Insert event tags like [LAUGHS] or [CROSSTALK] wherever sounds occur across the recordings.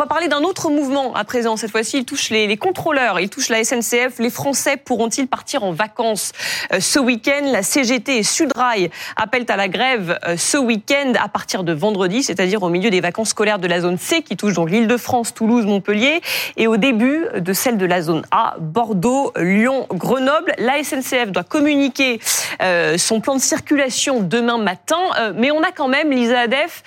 va parler d'un autre mouvement à présent. Cette fois-ci, il touche les, contrôleurs, il touche la SNCF. Les Français pourront-ils partir en vacances euh, ce week-end? La CGT et Sudrail appellent à la grève euh, ce week-end à partir de vendredi, c'est-à-dire au milieu des vacances scolaires de la zone C qui touche donc l'Île-de-France, Toulouse, Montpellier, et au début de celle de la zone A, Bordeaux, Lyon, Grenoble. La SNCF doit communiquer euh, son plan de circulation demain matin, mais on a quand même, Lisa Adef,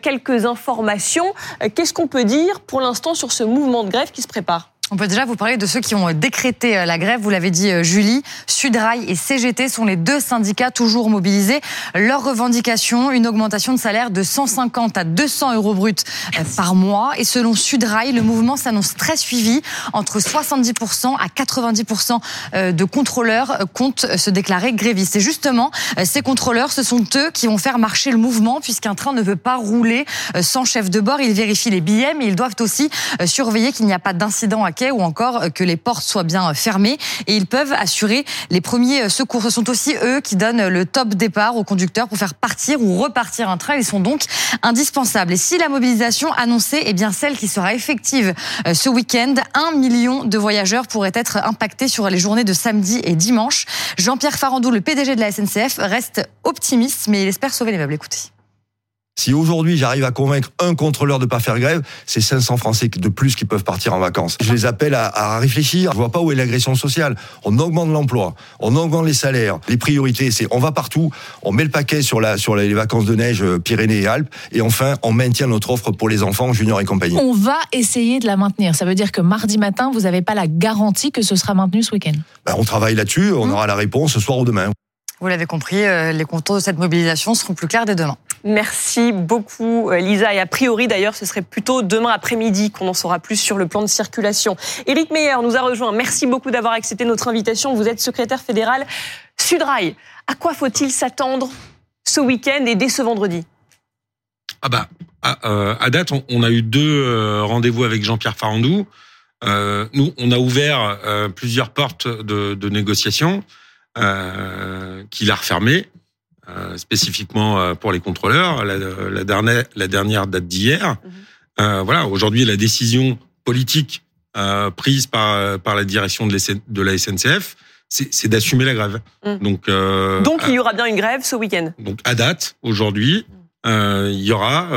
quelques informations. Qu'est-ce qu'on peut dire pour l'instant sur ce mouvement de grève qui se prépare on peut déjà vous parler de ceux qui ont décrété euh, la grève. Vous l'avez dit, euh, Julie. Sudrail et CGT sont les deux syndicats toujours mobilisés. Leur revendication, une augmentation de salaire de 150 à 200 euros bruts euh, par mois. Et selon Sudrail, le mouvement s'annonce très suivi. Entre 70% à 90% de contrôleurs comptent se déclarer grévistes. Et justement, ces contrôleurs, ce sont eux qui vont faire marcher le mouvement puisqu'un train ne veut pas rouler sans chef de bord. Ils vérifient les billets, mais ils doivent aussi surveiller qu'il n'y a pas d'incident à quai ou encore que les portes soient bien fermées et ils peuvent assurer les premiers secours. Ce sont aussi eux qui donnent le top départ aux conducteurs pour faire partir ou repartir un train. Ils sont donc indispensables. Et si la mobilisation annoncée est bien celle qui sera effective euh, ce week-end, un million de voyageurs pourraient être impactés sur les journées de samedi et dimanche. Jean-Pierre Farandou, le PDG de la SNCF, reste optimiste, mais il espère sauver les meubles. Écoutez. Si aujourd'hui j'arrive à convaincre un contrôleur de pas faire grève, c'est 500 Français de plus qui peuvent partir en vacances. Je les appelle à, réfléchir. Je vois pas où est l'agression sociale. On augmente l'emploi, on augmente les salaires. Les priorités, c'est on va partout, on met le paquet sur la sur les vacances de neige euh, Pyrénées et Alpes, et enfin on maintient notre offre pour les enfants, juniors et compagnie. On va essayer de la maintenir. Ça veut dire que mardi matin, vous n'avez pas la garantie que ce sera maintenu ce week-end. Ben, on travaille là-dessus. On mmh. aura la réponse ce soir ou demain. Vous l'avez compris, euh, les contours de cette mobilisation seront plus clairs dès demain. Merci beaucoup euh, Lisa. Et a priori d'ailleurs, ce serait plutôt demain après-midi qu'on en saura plus sur le plan de circulation. Éric Meyer nous a rejoint. Merci beaucoup d'avoir accepté notre invitation. Vous êtes secrétaire fédéral Sudrail. À quoi faut-il s'attendre ce week-end et dès ce vendredi? Ah bah, à, euh, date, on, a eu deux rendez-vous avec Jean-Pierre Farandou. nous, on a ouvert plusieurs portes de, de euh, qu'il a refermé euh, spécifiquement euh, pour les contrôleurs. La, la dernière, la dernière date d'hier. Mhm. Euh, voilà, aujourd'hui, la décision politique euh, prise par par la direction de, de la SNCF, c'est d'assumer la grève. Mhm. Donc, donc il y aura bien une grève ce week-end. Donc à date, aujourd'hui, mhm. il y aura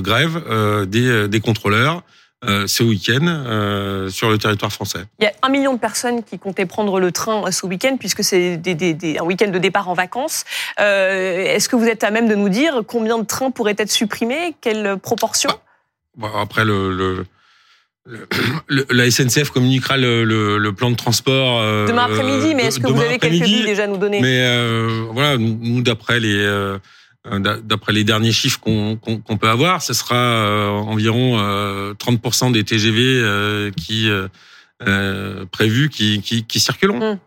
grève des, des contrôleurs euh, ce week-end euh, sur le territoire français. Il y a un million de personnes qui comptaient prendre le train ce week-end puisque c'est un week-end de départ en vacances. Euh, est-ce que vous êtes à même de nous dire combien de trains pourraient être supprimés? Quelle proportion? Bah, Après, le, [CLEARS THROAT] la SNCF communiquera le, plan de transport demain après-midi. Mais est-ce que vous avez quelques billes déjà à nous donner? Mais voilà, nous d'après les euh, d'après les derniers chiffres qu'on peut avoir, ce sera euh, environ 30% euh, des TGV qui prévus qui, qui, qui circuleront. Mmh.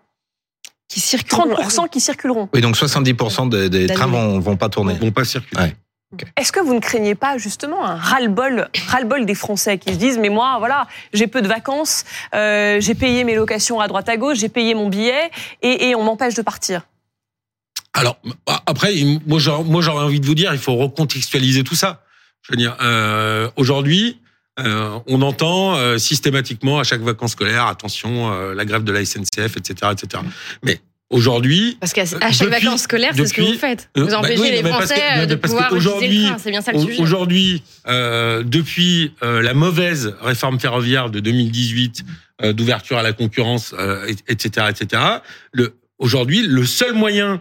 Qui circuleront. 30% qui circuleront. Oui, donc 70% des, des trains vont, vont pas tourner. Vont pas circuler. Est-ce que vous ne craignez pas justement un ras-le-bol, des Français qui se disent mais moi voilà j'ai peu de vacances, j'ai payé mes locations à droite à gauche, j'ai payé mon billet et, et on m'empêche de partir? Alors après, moi j'aurais envie de vous dire, il faut recontextualiser tout ça. Je veux dire, euh, aujourd'hui, euh, on entend euh, systématiquement à chaque vacances scolaires, attention, euh, la grève de la SNCF, etc., etc. Mais aujourd'hui, parce qu'à chaque vacances scolaires, c'est ce que vous faites. Vous bah empêchez les Français de pouvoir utiliser le train. C'est bien ça le sujet. Aujourd'hui, depuis la mauvaise réforme ferroviaire de 2018 d'ouverture à la concurrence, etc., etc. Le aujourd'hui, le seul moyen euh,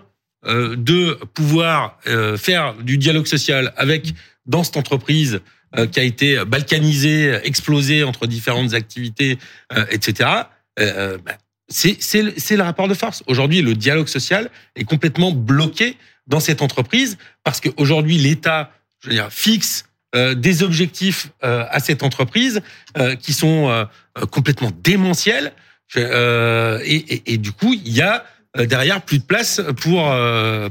de pouvoir euh, faire du dialogue social avec dans cette entreprise euh, qui a été balkanisée, explosée entre différentes activités, etc. Bah, c'est le rapport de force. Aujourd'hui, le dialogue social est complètement bloqué dans cette entreprise parce qu'aujourd'hui l'État, fixe des objectifs à cette entreprise qui sont complètement démentiels. Et, et, du coup, il y a derrière plus de place pour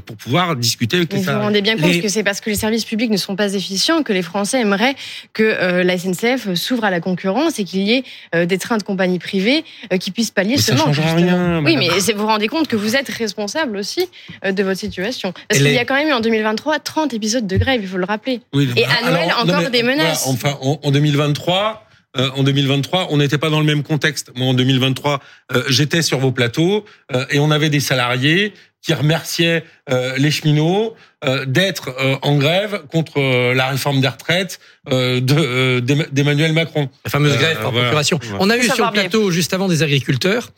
pour pouvoir discuter avec les Vous vous rendez bien compte que c'est parce que les services publics ne sont pas efficients que les Français aimeraient que la SNCF s'ouvre à la concurrence et qu'il y ait des trains de compagnie privée qui puissent pallier ce manque. Rien, oui, mais vous vous rendez compte que vous êtes responsable aussi de votre situation. Parce qu'il y a quand même eu en 2023 30 épisodes de grève, il faut le rappeler. et à Noël, encore des menaces. enfin, en 2023, euh, en 2023, on n'était pas dans le même contexte. Moi, en 2023, euh, j'étais sur vos plateaux euh, et on avait des salariés qui remerciait euh, les cheminots euh, d'être euh, en grève contre la réforme des retraites de d'Emmanuel Macron. La fameuse grève par procuration. On a eu sur le plateau juste avant des agriculteurs.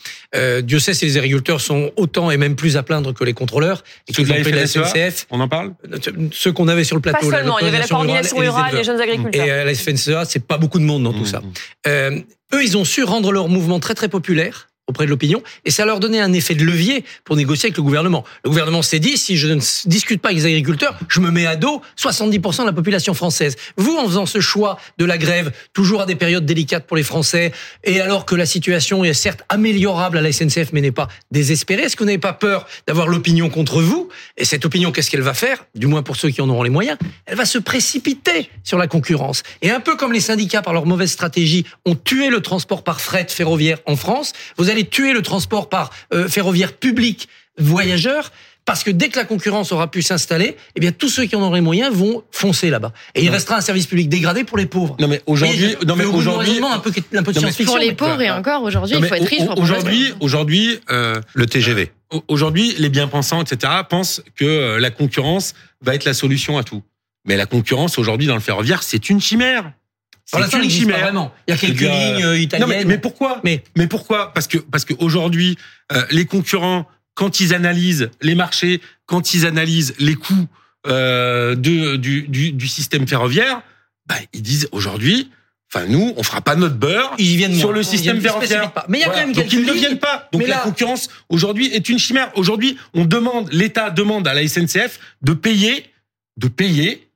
Dieu sait si les agriculteurs sont autant et même plus à plaindre que les contrôleurs. Et que de la, SNCF. On en parle? Ceux qu'on avait sur le plateau. Pas seulement, il y avait la coordination rurale, les, les jeunes agriculteurs. Et la FNCEA, c'est pas beaucoup de monde dans tout mmh. ça. eux, ils ont su rendre leur mouvement très très populaire auprès de l'opinion, et ça leur donnait un effet de levier pour négocier avec le gouvernement. Le gouvernement s'est dit, si je ne discute pas avec les agriculteurs, je me mets à dos 70% de la population française. Vous, en faisant ce choix de la grève, toujours à des périodes délicates pour les Français, et alors que la situation est certes améliorable à la SNCF, mais n'est pas désespérée, est-ce que vous n'avez pas peur d'avoir l'opinion contre vous? Et cette opinion, qu'est-ce qu'elle va faire? Du moins pour ceux qui en auront les moyens, elle va se précipiter sur la concurrence. Et un peu comme les syndicats, par leur mauvaise stratégie, ont tué le transport par fret ferroviaire en France, vous allez tuer le transport par euh, ferroviaire public voyageurs parce que dès que la concurrence aura pu s'installer, eh bien tous ceux qui en auraient moyens vont foncer là-bas. Et il restera un service public dégradé pour les pauvres. Non mais aujourd'hui, non mais aujourd'hui, un peu, un peu de science-fiction. Pour les pauvres et encore aujourd'hui, il faut être riche. Aujourd'hui, aujourd'hui, euh, le TGV. Euh, aujourd'hui, les bien-pensants, etc., pensent que la concurrence va être la solution à tout. Mais la concurrence aujourd'hui dans le ferroviaire, c'est une chimère. Pour l'instant, il chimère. vraiment. Il y a quelques lignes euh, italiennes. Non, mais, pourquoi mais, mais pourquoi Parce que parce que aujourd'hui, euh, les concurrents, quand ils analysent les marchés, quand ils analysent les coûts euh, de du, du, du, système ferroviaire, bah, ils disent aujourd'hui. Enfin, nous, on fera pas notre beurre ils viennent sur le système ferroviaire. Mais il y a quand même Donc ils ne viennent pas. Donc la concurrence aujourd'hui est une chimère. Aujourd'hui, on demande, l'État demande à la SNCF de payer, de payer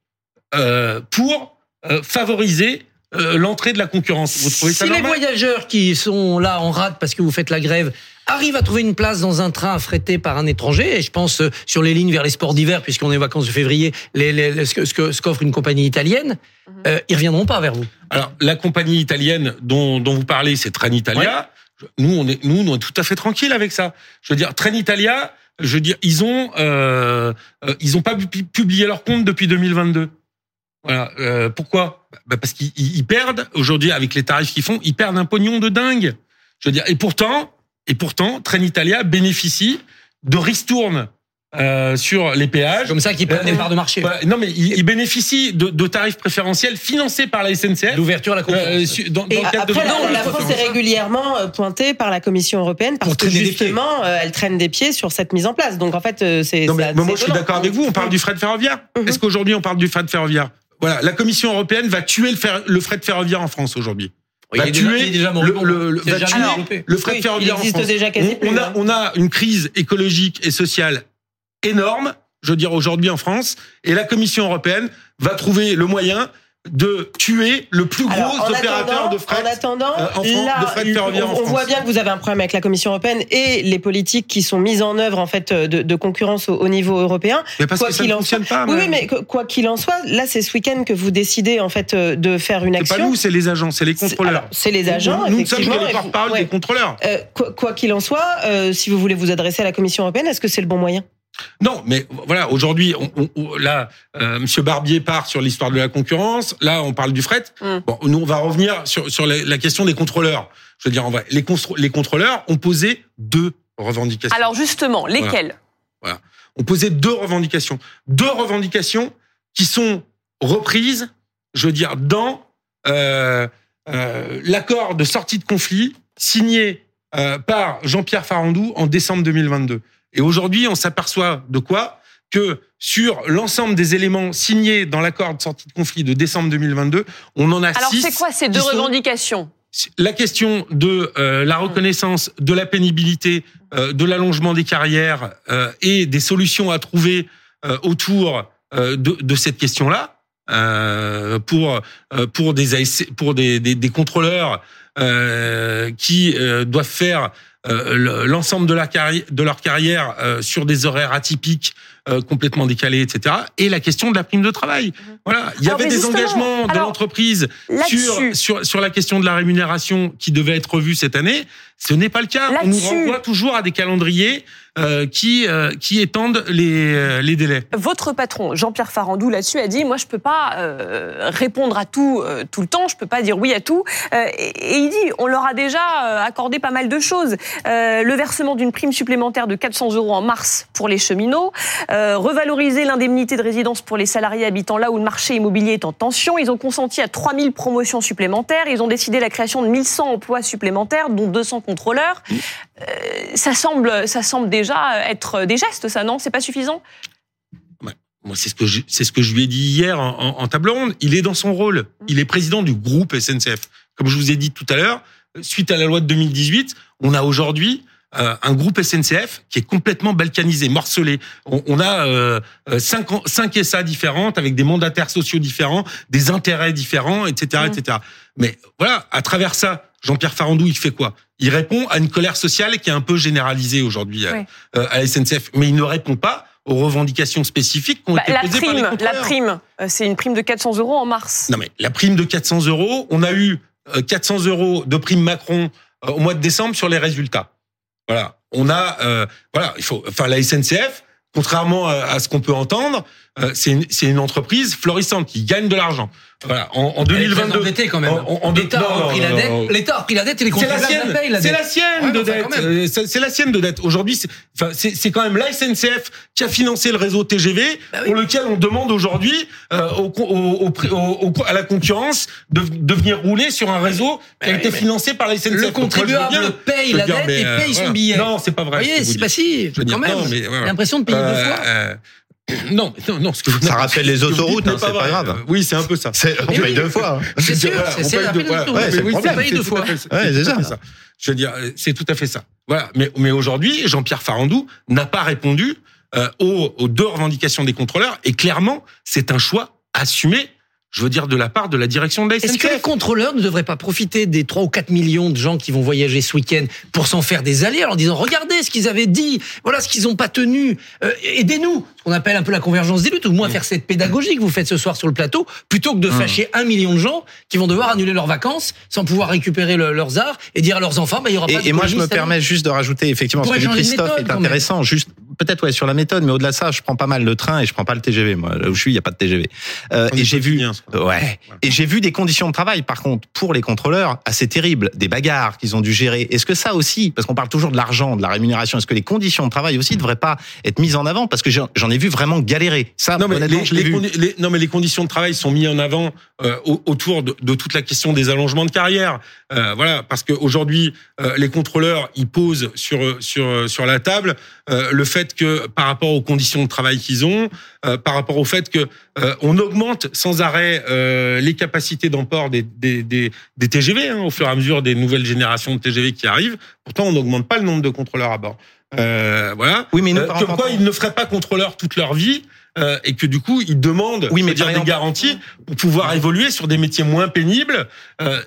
euh, pour euh, favoriser euh, l'entrée de la concurrence. Vous trouvez ça Si les voyageurs qui sont là en rade parce que vous faites la grève arrivent à trouver une place dans un train affrété par un étranger, et je pense euh, sur les lignes vers les sports d'hiver, puisqu'on est vacances de février, les, les, ce qu'offre une compagnie italienne, mhm. euh, ils reviendront pas vers vous. Alors la compagnie italienne dont, dont vous parlez, c'est Trenitalia. Nous, on est, nous, on est tout à fait tranquille avec ça. Je veux dire, Trenitalia, je veux dire, ils ont, euh, euh ils ont pas publié leur compte depuis 2022. Voilà. Euh, pourquoi? Bah Parce qu'ils perdent, aujourd'hui, avec les tarifs qu'ils font, ils perdent un pognon de dingue. Je veux dire, et pourtant, et pourtant, Trenitalia bénéficie de ristournes euh, sur les péages. Comme ça, qu'ils prennent des parts de marché. non, mais ils, bénéficient de, de, tarifs préférentiels financés par la SNCF. L'ouverture à la concurrence. Euh, dans, dans après, la, France est régulièrement euh, pointée par la Commission européenne parce que justement, euh, elle traîne des pieds sur cette mise en place. Donc en fait, c'est. Non, mais, moi, je suis d'accord avec vous. On parle du fret ferroviaire. Mhm. Est-ce qu'aujourd'hui, on parle du fret ferroviaire? Voilà, la Commission européenne va tuer le, le fret ferroviaire en France aujourd'hui. Va tuer le, le, fret ferroviaire en France. Déjà on, a, on a une crise écologique et sociale énorme, je veux dire aujourd'hui en France, et la Commission européenne va trouver le moyen de tuer le plus gros opérateur de fret en attendant, euh, de fret ferroviaire on, en France. On voit bien que vous avez un problème avec la Commission européenne et les politiques qui sont mises en œuvre en fait de, de concurrence au, niveau européen. Mais parce quoi que ça ne fonctionne pas. Oui, mais quoi qu'il en soit, là c'est ce week-end que vous décidez en fait euh, de faire une action. C'est pas nous, c'est les agents, c'est les contrôleurs. C'est les agents. Nous, nous ne sommes que les porte-parole des contrôleurs. Euh, quoi qu'il en soit, euh, si vous voulez vous adresser à la Commission européenne, est-ce que c'est le bon moyen? Non, mais voilà, aujourd'hui, là, euh, Monsieur Barbier part sur l'histoire de la concurrence. Là, on parle du fret. Mm. Bon, nous, on va revenir sur, sur la, question des contrôleurs. Je veux dire, en vrai, les, les contrôleurs ont posé deux revendications. Alors justement, lesquelles? Voilà. On posé deux revendications. Deux revendications qui sont reprises, je veux dire, dans euh, euh, l'accord de sortie de conflit signé euh, par Jean-Pierre Farandou en décembre 2022. Et aujourd'hui, on s'aperçoit de quoi? Que sur l'ensemble des éléments signés dans l'accord de sortie de conflit de décembre 2022, on en a Alors c'est quoi ces deux revendications? La question de euh, la reconnaissance de la pénibilité, euh, de l'allongement des carrières euh, et des solutions à trouver autour de, de, cette question-là pour pour des pour des, des, des contrôleurs qui doivent faire l'ensemble de, la carrière, de leur carrière sur des horaires atypiques complètement décalés, etc. Et la question de la prime de travail. Mhm. Voilà, il y avait des engagements de l'entreprise sur, sur sur la question de la rémunération qui devait être revue cette année. Ce n'est pas le cas. On nous renvoie toujours à des calendriers euh, qui euh, qui étendent les euh, les délais. Votre patron Jean-Pierre Farandou là-dessus a dit moi je peux pas répondre à tout tout le temps, je peux pas dire oui à tout et, il dit on leur a déjà accordé pas mal de choses. le versement d'une prime supplémentaire de 400 euros en mars pour les cheminots, revaloriser l'indemnité de résidence pour les salariés habitant là où le marché immobilier est en tension. Ils ont consenti à 3000 promotions supplémentaires. Ils ont décidé la création de 1100 emplois supplémentaires, dont 200 contrôleurs. ça semble ça semble déjà être des gestes, ça, non? C'est pas suffisant? Moi, c'est ce que je, c'est ce que je lui ai dit hier en, en, table ronde. Il est dans son rôle. Il est président du groupe SNCF. Comme je vous ai dit tout à l'heure, suite à la loi de 2018, on a aujourd'hui euh, un groupe SNCF qui est complètement balkanisé, morcelé. On, on a euh, cinq, cinq SA différentes avec des mandataires sociaux différents, des intérêts différents, etc., etc. Mais voilà, à travers ça, Jean-Pierre Farandou, il fait quoi? Il répond à une colère sociale qui est un peu généralisée aujourd'hui euh, euh, à la SNCF, mais il ne répond pas aux revendications spécifiques qui ont bah, été posées prime, par les La prime, euh, c'est une prime de 400 euros en mars. Non mais la prime de 400 euros, on a eu 400 euros de prime Macron au mois de décembre sur les résultats. Voilà, on a, voilà, il faut, enfin la SNCF, contrairement à, ce qu'on peut entendre, c'est une, une entreprise florissante qui gagne de l'argent. Voilà, en, en 2022. quand même. L'État a pris la dette. L'État a pris la dette et les C'est la sienne. C'est la sienne de dette. C'est la sienne de dette. Aujourd'hui, c'est quand même la SNCF qui a financé le réseau TGV bah pour lequel on demande aujourd'hui euh, au, au, au, à la concurrence de, de venir rouler sur un réseau qui a été financé par la SNCF. Le contribuable paye la dette et paye son billet. Non, c'est pas vrai. Vous voyez, c'est pas si. Quand même. L'impression de payer deux euh, fois. Euh, [COUGHS] non, non, non. Ce que ça rappelle les autoroutes, hein, c'est pas, grave. Oui, c'est un peu ça. On paye deux fois. Hein. C'est sûr, c'est deux fois. On paye deux fois. c'est ça. Je veux dire, c'est tout à fait ça. Voilà. Mais, mais aujourd'hui, Jean-Pierre Farandou n'a pas répondu euh, aux, aux deux revendications des contrôleurs. Et clairement, c'est un choix assumé je veux dire de la part de la direction de la SNCF. Est-ce que les contrôleurs ne devraient pas profiter des 3 ou 4 millions de gens qui vont voyager ce week-end pour s'en faire des alliés en disant regardez ce qu'ils avaient dit, voilà ce qu'ils n'ont pas tenu, euh, aidez-nous, ce qu'on appelle un peu la convergence des luttes, ou au moins faire cette pédagogie que vous faites ce soir sur le plateau, plutôt que de mmh. fâcher un million de gens qui vont devoir annuler leurs vacances sans pouvoir récupérer leurs arts et dire à leurs enfants, bah, il y aura pas et, Et moi je me permets juste de rajouter effectivement ce que dit Christophe est intéressant, juste peut-être ouais sur la méthode, mais au-delà de ça, je prends pas mal le train et je prends pas le TGV. Moi, là où je suis, il y a pas de TGV. Euh, et j'ai vu, ouais, et j'ai vu des conditions de travail, par contre, pour les contrôleurs, assez terribles, des bagarres qu'ils ont dû gérer. Est-ce que ça aussi, parce qu'on parle toujours de l'argent, de la rémunération, est-ce que les conditions de travail aussi devraient pas être mises en avant? Parce que j'en ai vu vraiment galérer. Ça, non, mais les, non, mais les conditions de travail sont mises en avant euh, autour de, de, toute la question des allongements de carrière. Euh, voilà, parce qu'aujourd'hui, les contrôleurs, ils posent sur sur sur la table le fait que par rapport aux conditions de travail qu'ils ont, euh, par rapport au fait que euh, on augmente sans arrêt les capacités d'emport des, des, des, des TGV hein, au fur et à mesure des nouvelles générations de TGV qui arrivent. Pourtant, on n'augmente pas le nombre de contrôleurs à bord. voilà. Oui, mais nous, quoi, ils ne feraient pas contrôleurs toute leur vie. et que du coup ils demandent oui, mais dire des garanties pour pouvoir évoluer sur des métiers moins pénibles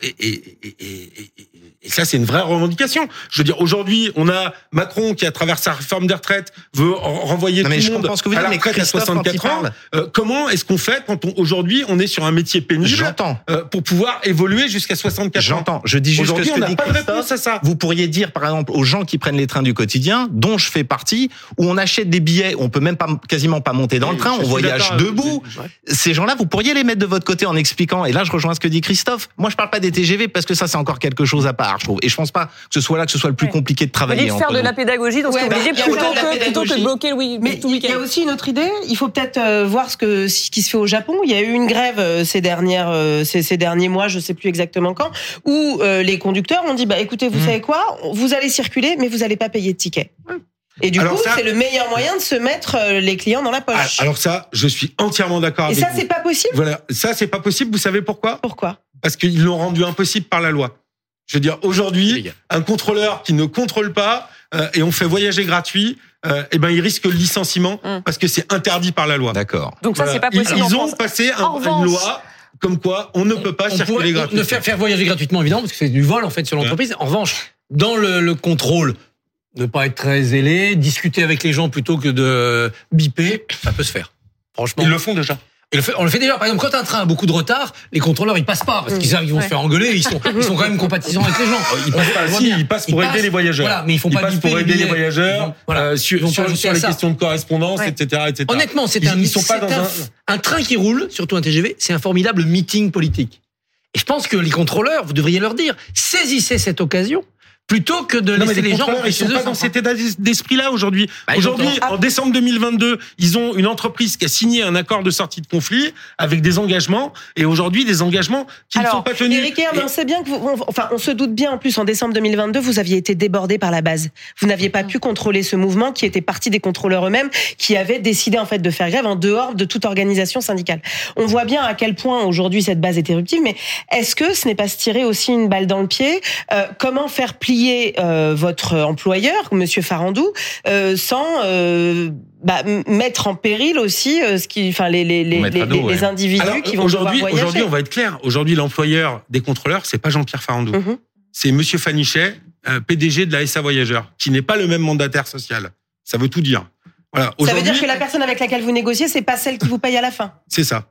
et, et, et, et ça, c'est une vraie revendication. Je veux dire, aujourd'hui, on a Macron qui, à travers sa réforme des retraites, veut renvoyer tout le monde à la retraite à 64 ans. Euh, comment est-ce qu'on fait quand aujourd'hui on est sur un métier pénible euh, pour pouvoir évoluer jusqu'à 64 ans? J'entends. Je dis juste que ce que dit Christophe, à ça. vous pourriez dire, par exemple, aux gens qui prennent les trains du quotidien, dont je fais partie, où on achète des billets, on peut même pas quasiment pas monter dans le train, on voyage debout. Ces gens-là, vous pourriez les mettre de votre côté en expliquant. Et là, je rejoins ce que dit Christophe. Moi, je parle pas des TGV parce que ça, c'est encore quelque chose à part je trouve. Et je pense pas que ce soit là que ce soit le plus compliqué de travailler. Vous faire de la pédagogie ce que plutôt, que, plutôt que de bloquer le, Mais il y a aussi une autre idée. Il faut peut-être euh, voir ce que ce qui se fait au Japon. Il y a eu une grève euh, ces dernières euh, ces, ces derniers mois, je sais plus exactement quand, où les conducteurs ont dit bah écoutez, vous hmm. savez quoi, vous allez circuler, mais vous allez pas payer de ticket. Et du coup, c'est le meilleur moyen de se mettre les clients dans la poche. Alors ça, je suis entièrement d'accord avec vous. Et ça, c'est pas possible Voilà, ça, c'est pas possible. Vous savez pourquoi? Pourquoi? Parce qu'ils l'ont rendu impossible par la loi. Je veux dire, aujourd'hui, un contrôleur qui ne contrôle pas euh, et on fait voyager gratuit, euh, eh ben il risque le licenciement hum. parce que c'est interdit par la loi. D'accord. Donc ça, c'est pas possible. Ils, ont passé une loi comme quoi on ne peut pas circuler gratuitement. Ne faire, faire voyager gratuitement, évidemment, parce que c'est du vol en fait sur l'entreprise. En revanche, dans le, le contrôle, ne pas être très zélé, discuter avec les gens plutôt que de biper, ça peut se faire. Franchement. Ils le font déjà. Et le fait, on le fait déjà. Par exemple, quand un train a beaucoup de retard, les contrôleurs ils passent pas parce qu'ils savent qu'ils vont se faire engueuler. Ils sont, ils sont quand même compatissants avec les gens. Ils passent pas. Si, ils passent pour aider les voyageurs. Voilà, mais ils font pas passent pour aider les voyageurs. Voilà. euh, sur, Ils sur, les questions de correspondance, Ouais. etc., etc. Honnêtement, c'est Ils- un, ils sont pas c'est dans un, un- un train qui roule, surtout un TGV, c'est un formidable meeting politique. Et je pense que les contrôleurs, vous devriez leur dire, saisissez cette occasion plutôt que de Non, laisser les les gens ils chez sont eux pas dans cet état d'esprit-là aujourd'hui. Bah, Aujourd'hui, en décembre 2022, ils ont une entreprise qui a signé un accord de sortie de conflit avec des engagements, et aujourd'hui, des engagements qui ne Alors, sont pas tenus. Éric Herbe, Et- on sait bien que vous, on- enfin, on se doute bien en plus en décembre 2022, vous aviez été débordé par la base. Vous n'aviez pas pu contrôler ce mouvement qui était parti des contrôleurs eux-mêmes, qui avaient décidé en fait de faire grève en dehors de toute organisation syndicale. On voit bien à quel point aujourd'hui cette base est éruptive, mais est-ce que ce n'est pas se tirer aussi une balle dans le pied? Euh, Comment faire plier euh, votre employeur, Monsieur Farandou, euh, sans euh, bah, mettre en péril aussi euh, ce qui, enfin, les, les, les, Mettre à les- dos, les ouais. individus Alors, qui vont aujourd'hui, aujourd'hui, on va être clair. Aujourd'hui, l'employeur des contrôleurs, c'est pas Jean-Pierre Farandou. Mhm. C'est Monsieur Fanichet, euh, PDG de la SA Voyageurs, qui n'est pas le même mandataire social. Ça veut tout dire. Voilà. Ça veut dire que la personne avec laquelle vous négociez, c'est pas celle qui vous paye à la fin. c'est ça.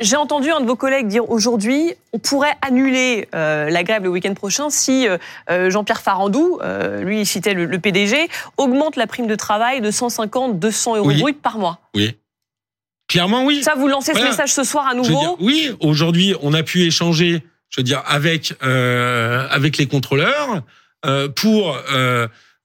J'ai entendu un de vos collègues dire aujourd'hui, on pourrait annuler euh, la grève le week-end prochain si euh, euh, Jean-Pierre Farandou, euh, lui il citait le, le PDG, augmente la prime de travail de 150, 200 euros Oui. brut par mois. Oui. Clairement, oui. Ça, vous lancez Voilà. ce message ce soir à nouveau dire, oui, aujourd'hui, on a pu échanger, je veux dire, avec avec les contrôleurs pour,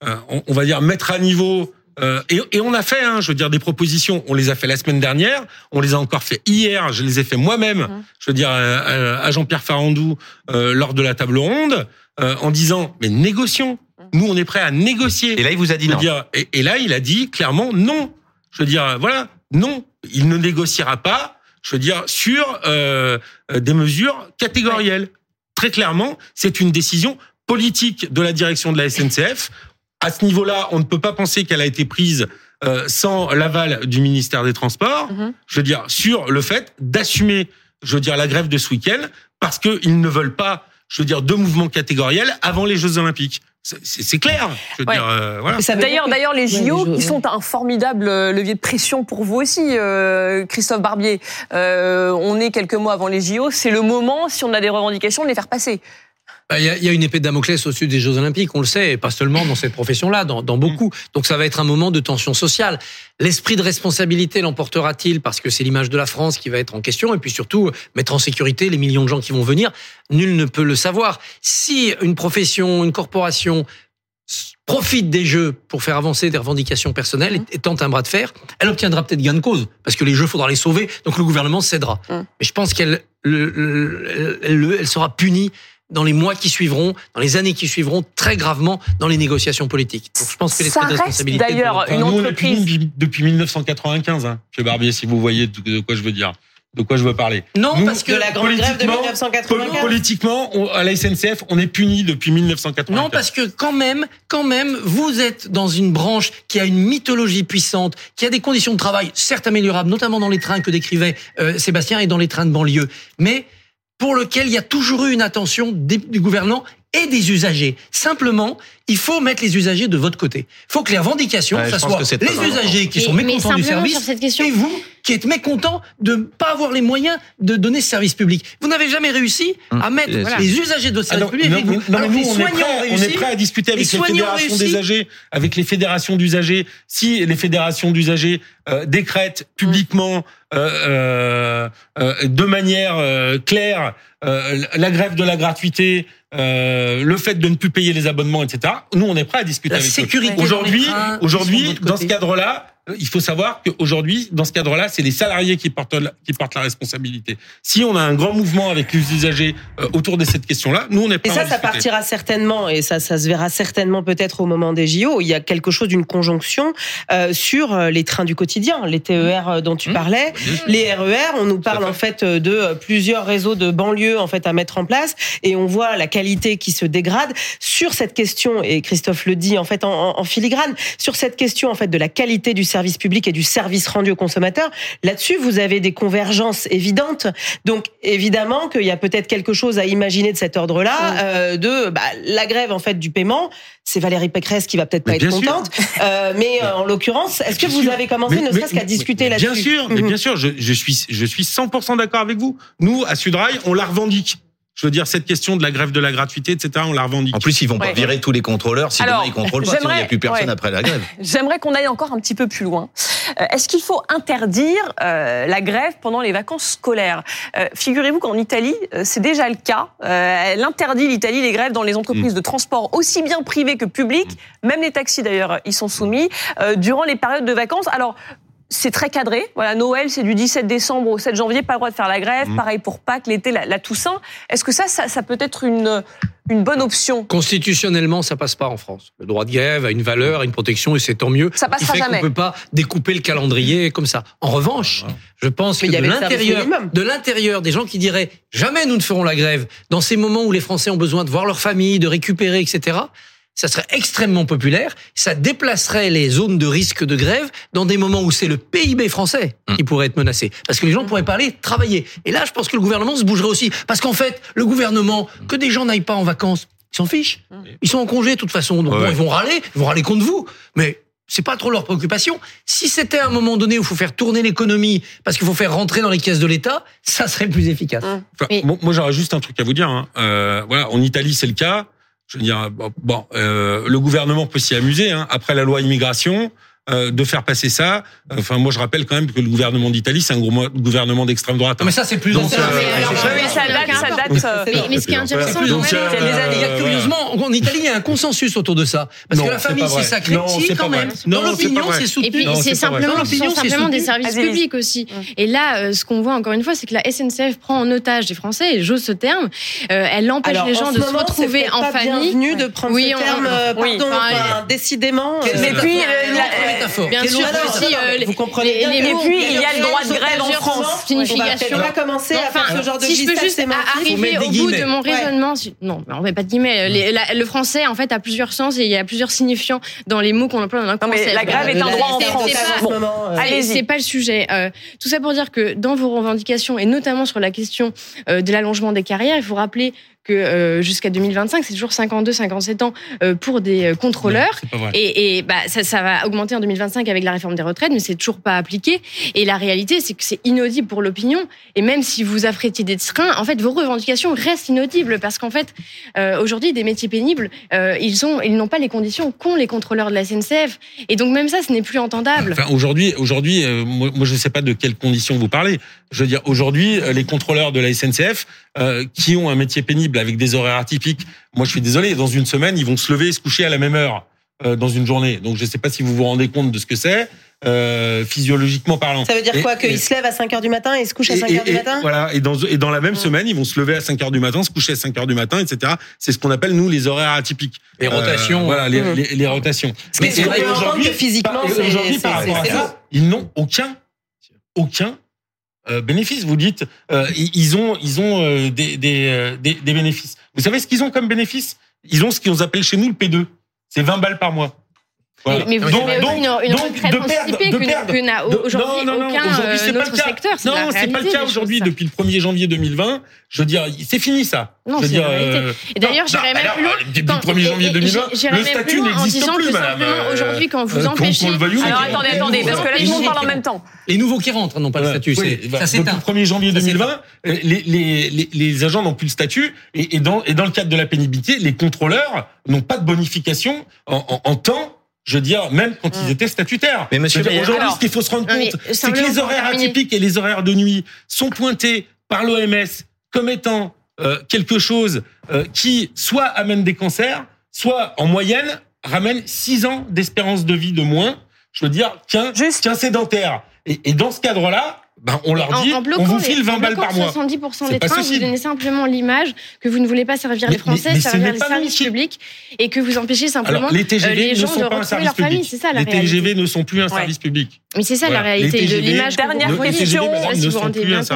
on, on va dire, mettre à niveau. Euh, et, et on a fait, hein, je veux dire, des propositions. On les a fait la semaine dernière. On les a encore fait hier. Je les ai fait moi-même. Mhm. Je veux dire, euh, à Jean-Pierre Farandou euh, lors de la table ronde, euh, en disant, mais négocions. Nous, on est prêts à négocier. Et là, il vous a dit Je veux non. dire, et, et là, il a dit clairement non. Je veux dire, euh, voilà, non, il ne négociera pas. Je veux dire sur euh, euh, des mesures catégorielles. Très clairement, c'est une décision politique de la direction de la SNCF. À ce niveau-là, on ne peut pas penser qu'elle a été prise euh, sans l'aval du ministère des Transports. Mhm. Je veux dire sur le fait d'assumer, je veux dire la grève de ce week-end parce qu'ils ne veulent pas, je veux dire, de mouvements catégoriels avant les Jeux Olympiques. C'est- clair. Je veux Ouais. dire, euh, voilà. D'ailleurs, d'ailleurs, les JO, qui sont un formidable euh, levier de pression pour vous aussi, euh, Christophe Barbier. Euh, on est quelques mois avant les JO, c'est le moment, si on a des revendications, de les faire passer. Bah, Il y, a, il y a une épée de Damoclès au-dessus des Jeux Olympiques, on le sait, et pas seulement dans cette profession-là, dans, dans beaucoup. Donc ça va être un moment de tension sociale. L'esprit de responsabilité l'emportera-t-il parce que c'est l'image de la France qui va être en question, et puis surtout mettre en sécurité les millions de gens qui vont venir? Nul ne peut le savoir. Si une profession, une corporation profite des jeux pour faire avancer des revendications personnelles et, et tente un bras de fer, elle obtiendra peut-être gain de cause parce que les jeux faudra les sauver, donc le gouvernement cédera. Mm. Mais je pense qu'elle le- le- elle, elle sera punie dans les mois qui suivront, dans les années qui suivront, très gravement dans les négociations politiques. Donc je pense que les Ça traits de reste responsabilité. d'ailleurs de- une Enfin, entreprise- punis depuis- depuis 1995, hein, Monsieur Barbier, si vous voyez de quoi je veux dire, de quoi je veux parler. Non, Nous, parce que de la grande grève de politiquement, 1995. Politiquement, on- à la SNCF, on est puni depuis 1995. Non, parce que quand même, quand même, vous êtes dans une branche qui a une mythologie puissante, qui a des conditions de travail certes améliorables, notamment dans les trains que décrivait euh, Sébastien et dans les trains de banlieue, mais pour lequel il y a toujours eu une attention des- du gouvernement et des usagers. Simplement, il faut mettre les usagers de votre côté. Il faut que les revendications, Ouais, ça soit les usagers qui Mais- sont mécontents du service sur cette question- et vous qui êtes mécontents de ne pas avoir les moyens de donner ce service public. Vous n'avez jamais réussi à mettre voilà. les usagers de votre service public non, avec vous. non, Alors nous, les on est, prêt, on réussi. est prêt à discuter avec Les fédérations d'usagers, avec les fédérations d'usagers. Si les fédérations d'usagers euh, décrètent publiquement, euh, euh, euh, de manière euh, claire, euh, la grève de la gratuité, euh, le fait de ne plus payer les abonnements, etc. Nous, on est prêt à discuter La avec sécurité Aujourd'hui, aujourd'hui, dans ce cadre-là, il faut savoir qu'aujourd'hui, dans ce cadre-là, c'est les salariés qui portent la, qui portent la responsabilité. Si on a un grand mouvement avec les usagers euh, autour de cette question-là, nous, on est prêt Et ça, ça partira certainement, et ça, ça se verra certainement peut-être au moment des JO. Il y a quelque chose d'une conjonction euh, sur euh, les trains du quotidien, les TER euh, dont tu parlais, les RER. On nous parle en fait euh, de euh, plusieurs réseaux de banlieues en fait à mettre en place, et on voit la qualité qui se dégrade sur cette question. Et Christophe le dit en fait en, en- en filigrane sur cette question en fait de la qualité du service service public et du service rendu aux consommateurs. Là-dessus, vous avez des convergences évidentes. Donc, évidemment qu'il y a peut-être quelque chose à imaginer de cet ordre-là, euh, de bah, la grève en fait du paiement. C'est Valérie Pécresse qui va peut-être pas être contente, euh, mais euh, en l'occurrence, est-ce que vous avez commencé ne serait-ce qu'à discuter là-dessus Bien sûr, mais mhm. bien sûr, je, je suis je suis 100% d'accord avec vous. Nous, à Sudrail, on la revendique. Je veux dire, cette question de la grève de la gratuité, etc., on la revendique. En plus, ils vont pas virer tous les contrôleurs si demain ils contrôlent pas, il n'y a plus personne après la grève. [LAUGHS] J'aimerais qu'on aille encore un petit peu plus loin. Euh, est-ce qu'il faut interdire euh, la grève pendant les vacances scolaires? Euh, Figurez-vous qu'en Italie, c'est déjà le cas. elle interdit l'Italie les grèves dans les entreprises mm. de transport, aussi bien privées que publiques. Mm. Même les taxis, d'ailleurs, y sont soumis durant les périodes de vacances. Alors, c'est très cadré. Voilà, Noël, c'est du 17 décembre au 7 janvier, pas le droit de faire la grève. Mmh. Pareil pour Pâques, l'été, la, Toussaint. Est-ce que ça, ça, peut être une, une bonne option? Constitutionnellement, ça passe pas en France. Le droit de grève a une valeur, une protection, et c'est tant mieux. Ça passera fait jamais. On peut pas découper le calendrier comme ça. En revanche, je pense que de l'intérieur, de l'intérieur, des gens qui diraient jamais nous ne ferons la grève dans ces moments où les Français ont besoin de voir leur famille, de récupérer, etc ça serait extrêmement populaire, ça déplacerait les zones de risque de grève dans des moments où c'est le PIB français qui mm. pourrait être menacé. Parce que les gens pourraient pas aller travailler. Et là, je pense que le gouvernement se bougerait aussi. Parce qu'en fait, le gouvernement, que des gens n'aillent pas en vacances, ils s'en fichent. Mm. Ils sont en congé de toute façon. Donc bon, ils vont râler, ils vont râler contre vous. Mais c'est pas trop leur préoccupation. Si c'était un moment donné où il faut faire tourner l'économie parce qu'il faut faire rentrer dans les caisses de l'État, ça serait plus efficace. Moi, j'aurais juste un truc à vous dire. Hein. Euh, voilà, en Italie, c'est le cas je veux dire, bon, euh, le gouvernement peut s'y amuser. Hein. Après la loi immigration, euh, de faire passer ça. Enfin, moi, je rappelle quand même que le gouvernement d'Italie, c'est un gouvernement d'extrême droite. mais ça, c'est plus ancien. mais, ça date, ça date. Mais, ce qui est intéressant, curieusement, en Italie, il y a un consensus autour de ça. Parce que la famille, c'est sacré. Si, quand même. Dans l'opinion, c'est soutenu. Et puis, c'est simplement, simplement des services publics aussi. Et là, ce qu'on voit encore une fois, c'est que la SNCF prend en otage des Français, et j'ose ce terme. Elle empêche les gens de se retrouver en famille. De prendre ce terme, pardon, décidément. Mais puis, Bien sûr aussi. Euh, vous comprenez bien. Et puis, il y a le droit de grève en France. Signification. On va commencer à faire ce genre de Si je peux juste arriver au bout de mon raisonnement. Non, on met pas de guillemets. Le français, en fait, a plusieurs sens et il y a plusieurs signifiants dans les mots qu'on emploie dans un conseil. La grève est un droit en France. C'est pas le sujet. Euh, tout ça pour dire que dans vos revendications et notamment sur la question euh, de l'allongement des carrières, il faut rappeler que euh, jusqu'à 2025, c'est toujours 52, 57 ans euh, pour des euh, contrôleurs. et, et bah, ça, ça, va augmenter en 2025 avec la réforme des retraites, mais c'est toujours pas appliqué. Et la réalité, c'est que c'est inaudible pour l'opinion. Et même si vous affrétez des trains, en fait, vos revendications restent inaudibles parce qu'en fait, aujourd'hui, des métiers pénibles, ils ont, ils n'ont pas les conditions qu'ont les contrôleurs de la SNCF. Et donc même ça, ce n'est plus entendable. Enfin, aujourd'hui, aujourd'hui, moi, moi, je ne sais pas de quelles conditions vous parlez. Je veux dire, aujourd'hui, les contrôleurs de la SNCF qui ont un métier pénible avec des horaires atypiques. Moi, je suis désolé, dans une semaine, ils vont se lever et se coucher à la même heure euh, dans une journée. Donc, je ne sais pas si vous vous rendez compte de ce que c'est. Euh, physiologiquement parlant. Ça veut dire quoi Qu'ils se lèvent à 5 heures du matin et se couchent à 5 heures du matin Voilà, et dans, et dans la même semaine, ils vont se lever à 5 heures du matin, se coucher à 5 heures du matin, etc. C'est ce qu'on appelle, nous, les horaires atypiques. Les rotations. Euh, voilà, les, les, les, rotations. Mais c'est vrai aujourd'hui, physiquement, c'est ils n'ont aucun, aucun euh, bénéfices. Vous dites, euh, ils ont, ils ont euh, des, des, des, des, bénéfices. Vous savez ce qu'ils ont comme bénéfice Ils ont ce qu'on appelle chez nous le P2. C'est 20 balles par mois. Mais vous avez une, une retraite anticipée que, n'a aujourd'hui aucun euh, autre secteur. Non, c'est pas le cas aujourd'hui. Depuis le 1er janvier 2020, je veux dire, c'est fini ça. Non, c'est la réalité. Euh, et d'ailleurs, j'irais même plus loin. Depuis le 1er janvier 2020, le statut n'existe plus, madame. Aujourd'hui, quand vous empêchez... Alors attendez, attendez, parce que là, tout le monde parle en même temps. Les nouveaux qui rentrent n'ont pas le statut. Ça Depuis le 1er janvier 2020, les agents n'ont plus le statut. Et dans le cadre de la pénibilité, les contrôleurs n'ont pas de bonification en temps je veux dire, même quand ils étaient statutaires. Mais monsieur, aujourd'hui, ce qu'il faut se rendre compte, c'est que les horaires atypiques et les horaires de nuit sont pointés par l'OMS comme étant euh, quelque chose euh, qui soit amène des cancers, soit en moyenne ramène 6 ans d'espérance de vie de moins, je veux dire, qu'un sédentaire. Et, et dans ce cadre-là, ben, on leur dit, on vous file 20 balles par mois. 70% des trains, vous donnez simplement l'image que vous ne voulez pas servir les Français, servir les services publics, et que vous empêchez simplement les, TGV euh, les gens de retrouver leur famille. C'est ça la Les TGV ne sont plus un service public. Mais c'est ça la réalité de l'image. Dernière question,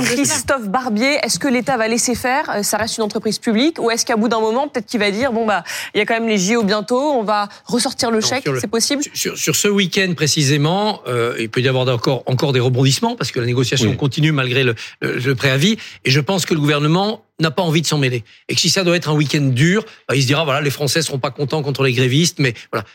Christophe Barbier, est-ce que l'État va laisser faire euh, Ça reste une entreprise publique ou est-ce qu'à bout d'un moment, peut-être qu'il va dire bon bah il y a quand même les JO bientôt, on va ressortir le chèque, c'est possible? Sur, ce week-end précisément, euh, il peut y avoir encore encore des rebondissements parce que la négociation continue malgré le, le, préavis et je pense que le gouvernement n'a pas envie de s'en mêler. Et que si ça doit être un week-end dur, bah, il se dira voilà les Français seront pas contents contre les grévistes, mais voilà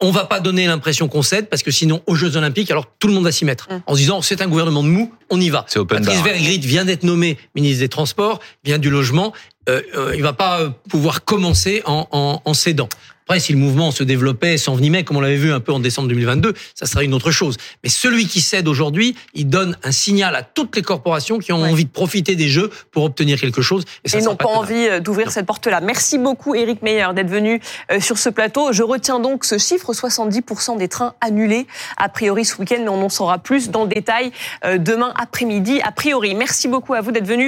on va pas donner l'impression qu'on cède parce que sinon aux Jeux Olympiques, alors tout le monde va s'y mettre mm. en se disant c'est un gouvernement de mou, on y va. Patrice Vergrit vient d'être nommé ministre des Transports, vient du logement, euh, euh, il va pas pouvoir commencer en, en, en cédant. Après, si le mouvement se développait, s'envenimait, comme on l'avait vu un peu en décembre 2022, ça serait une autre chose. Mais celui qui cède aujourd'hui, il donne un signal à toutes les corporations qui ont envie de profiter des jeux pour obtenir quelque chose. Et, ça n'ont pas, envie euh, d'ouvrir cette porte-là. Merci beaucoup, Éric Meyer, d'être venu euh, sur ce plateau. Je retiens donc ce chiffre 70% des trains annulés, a priori ce week-end, mais on en saura plus dans le détail euh, demain après-midi, a priori. Merci beaucoup à vous d'être venu.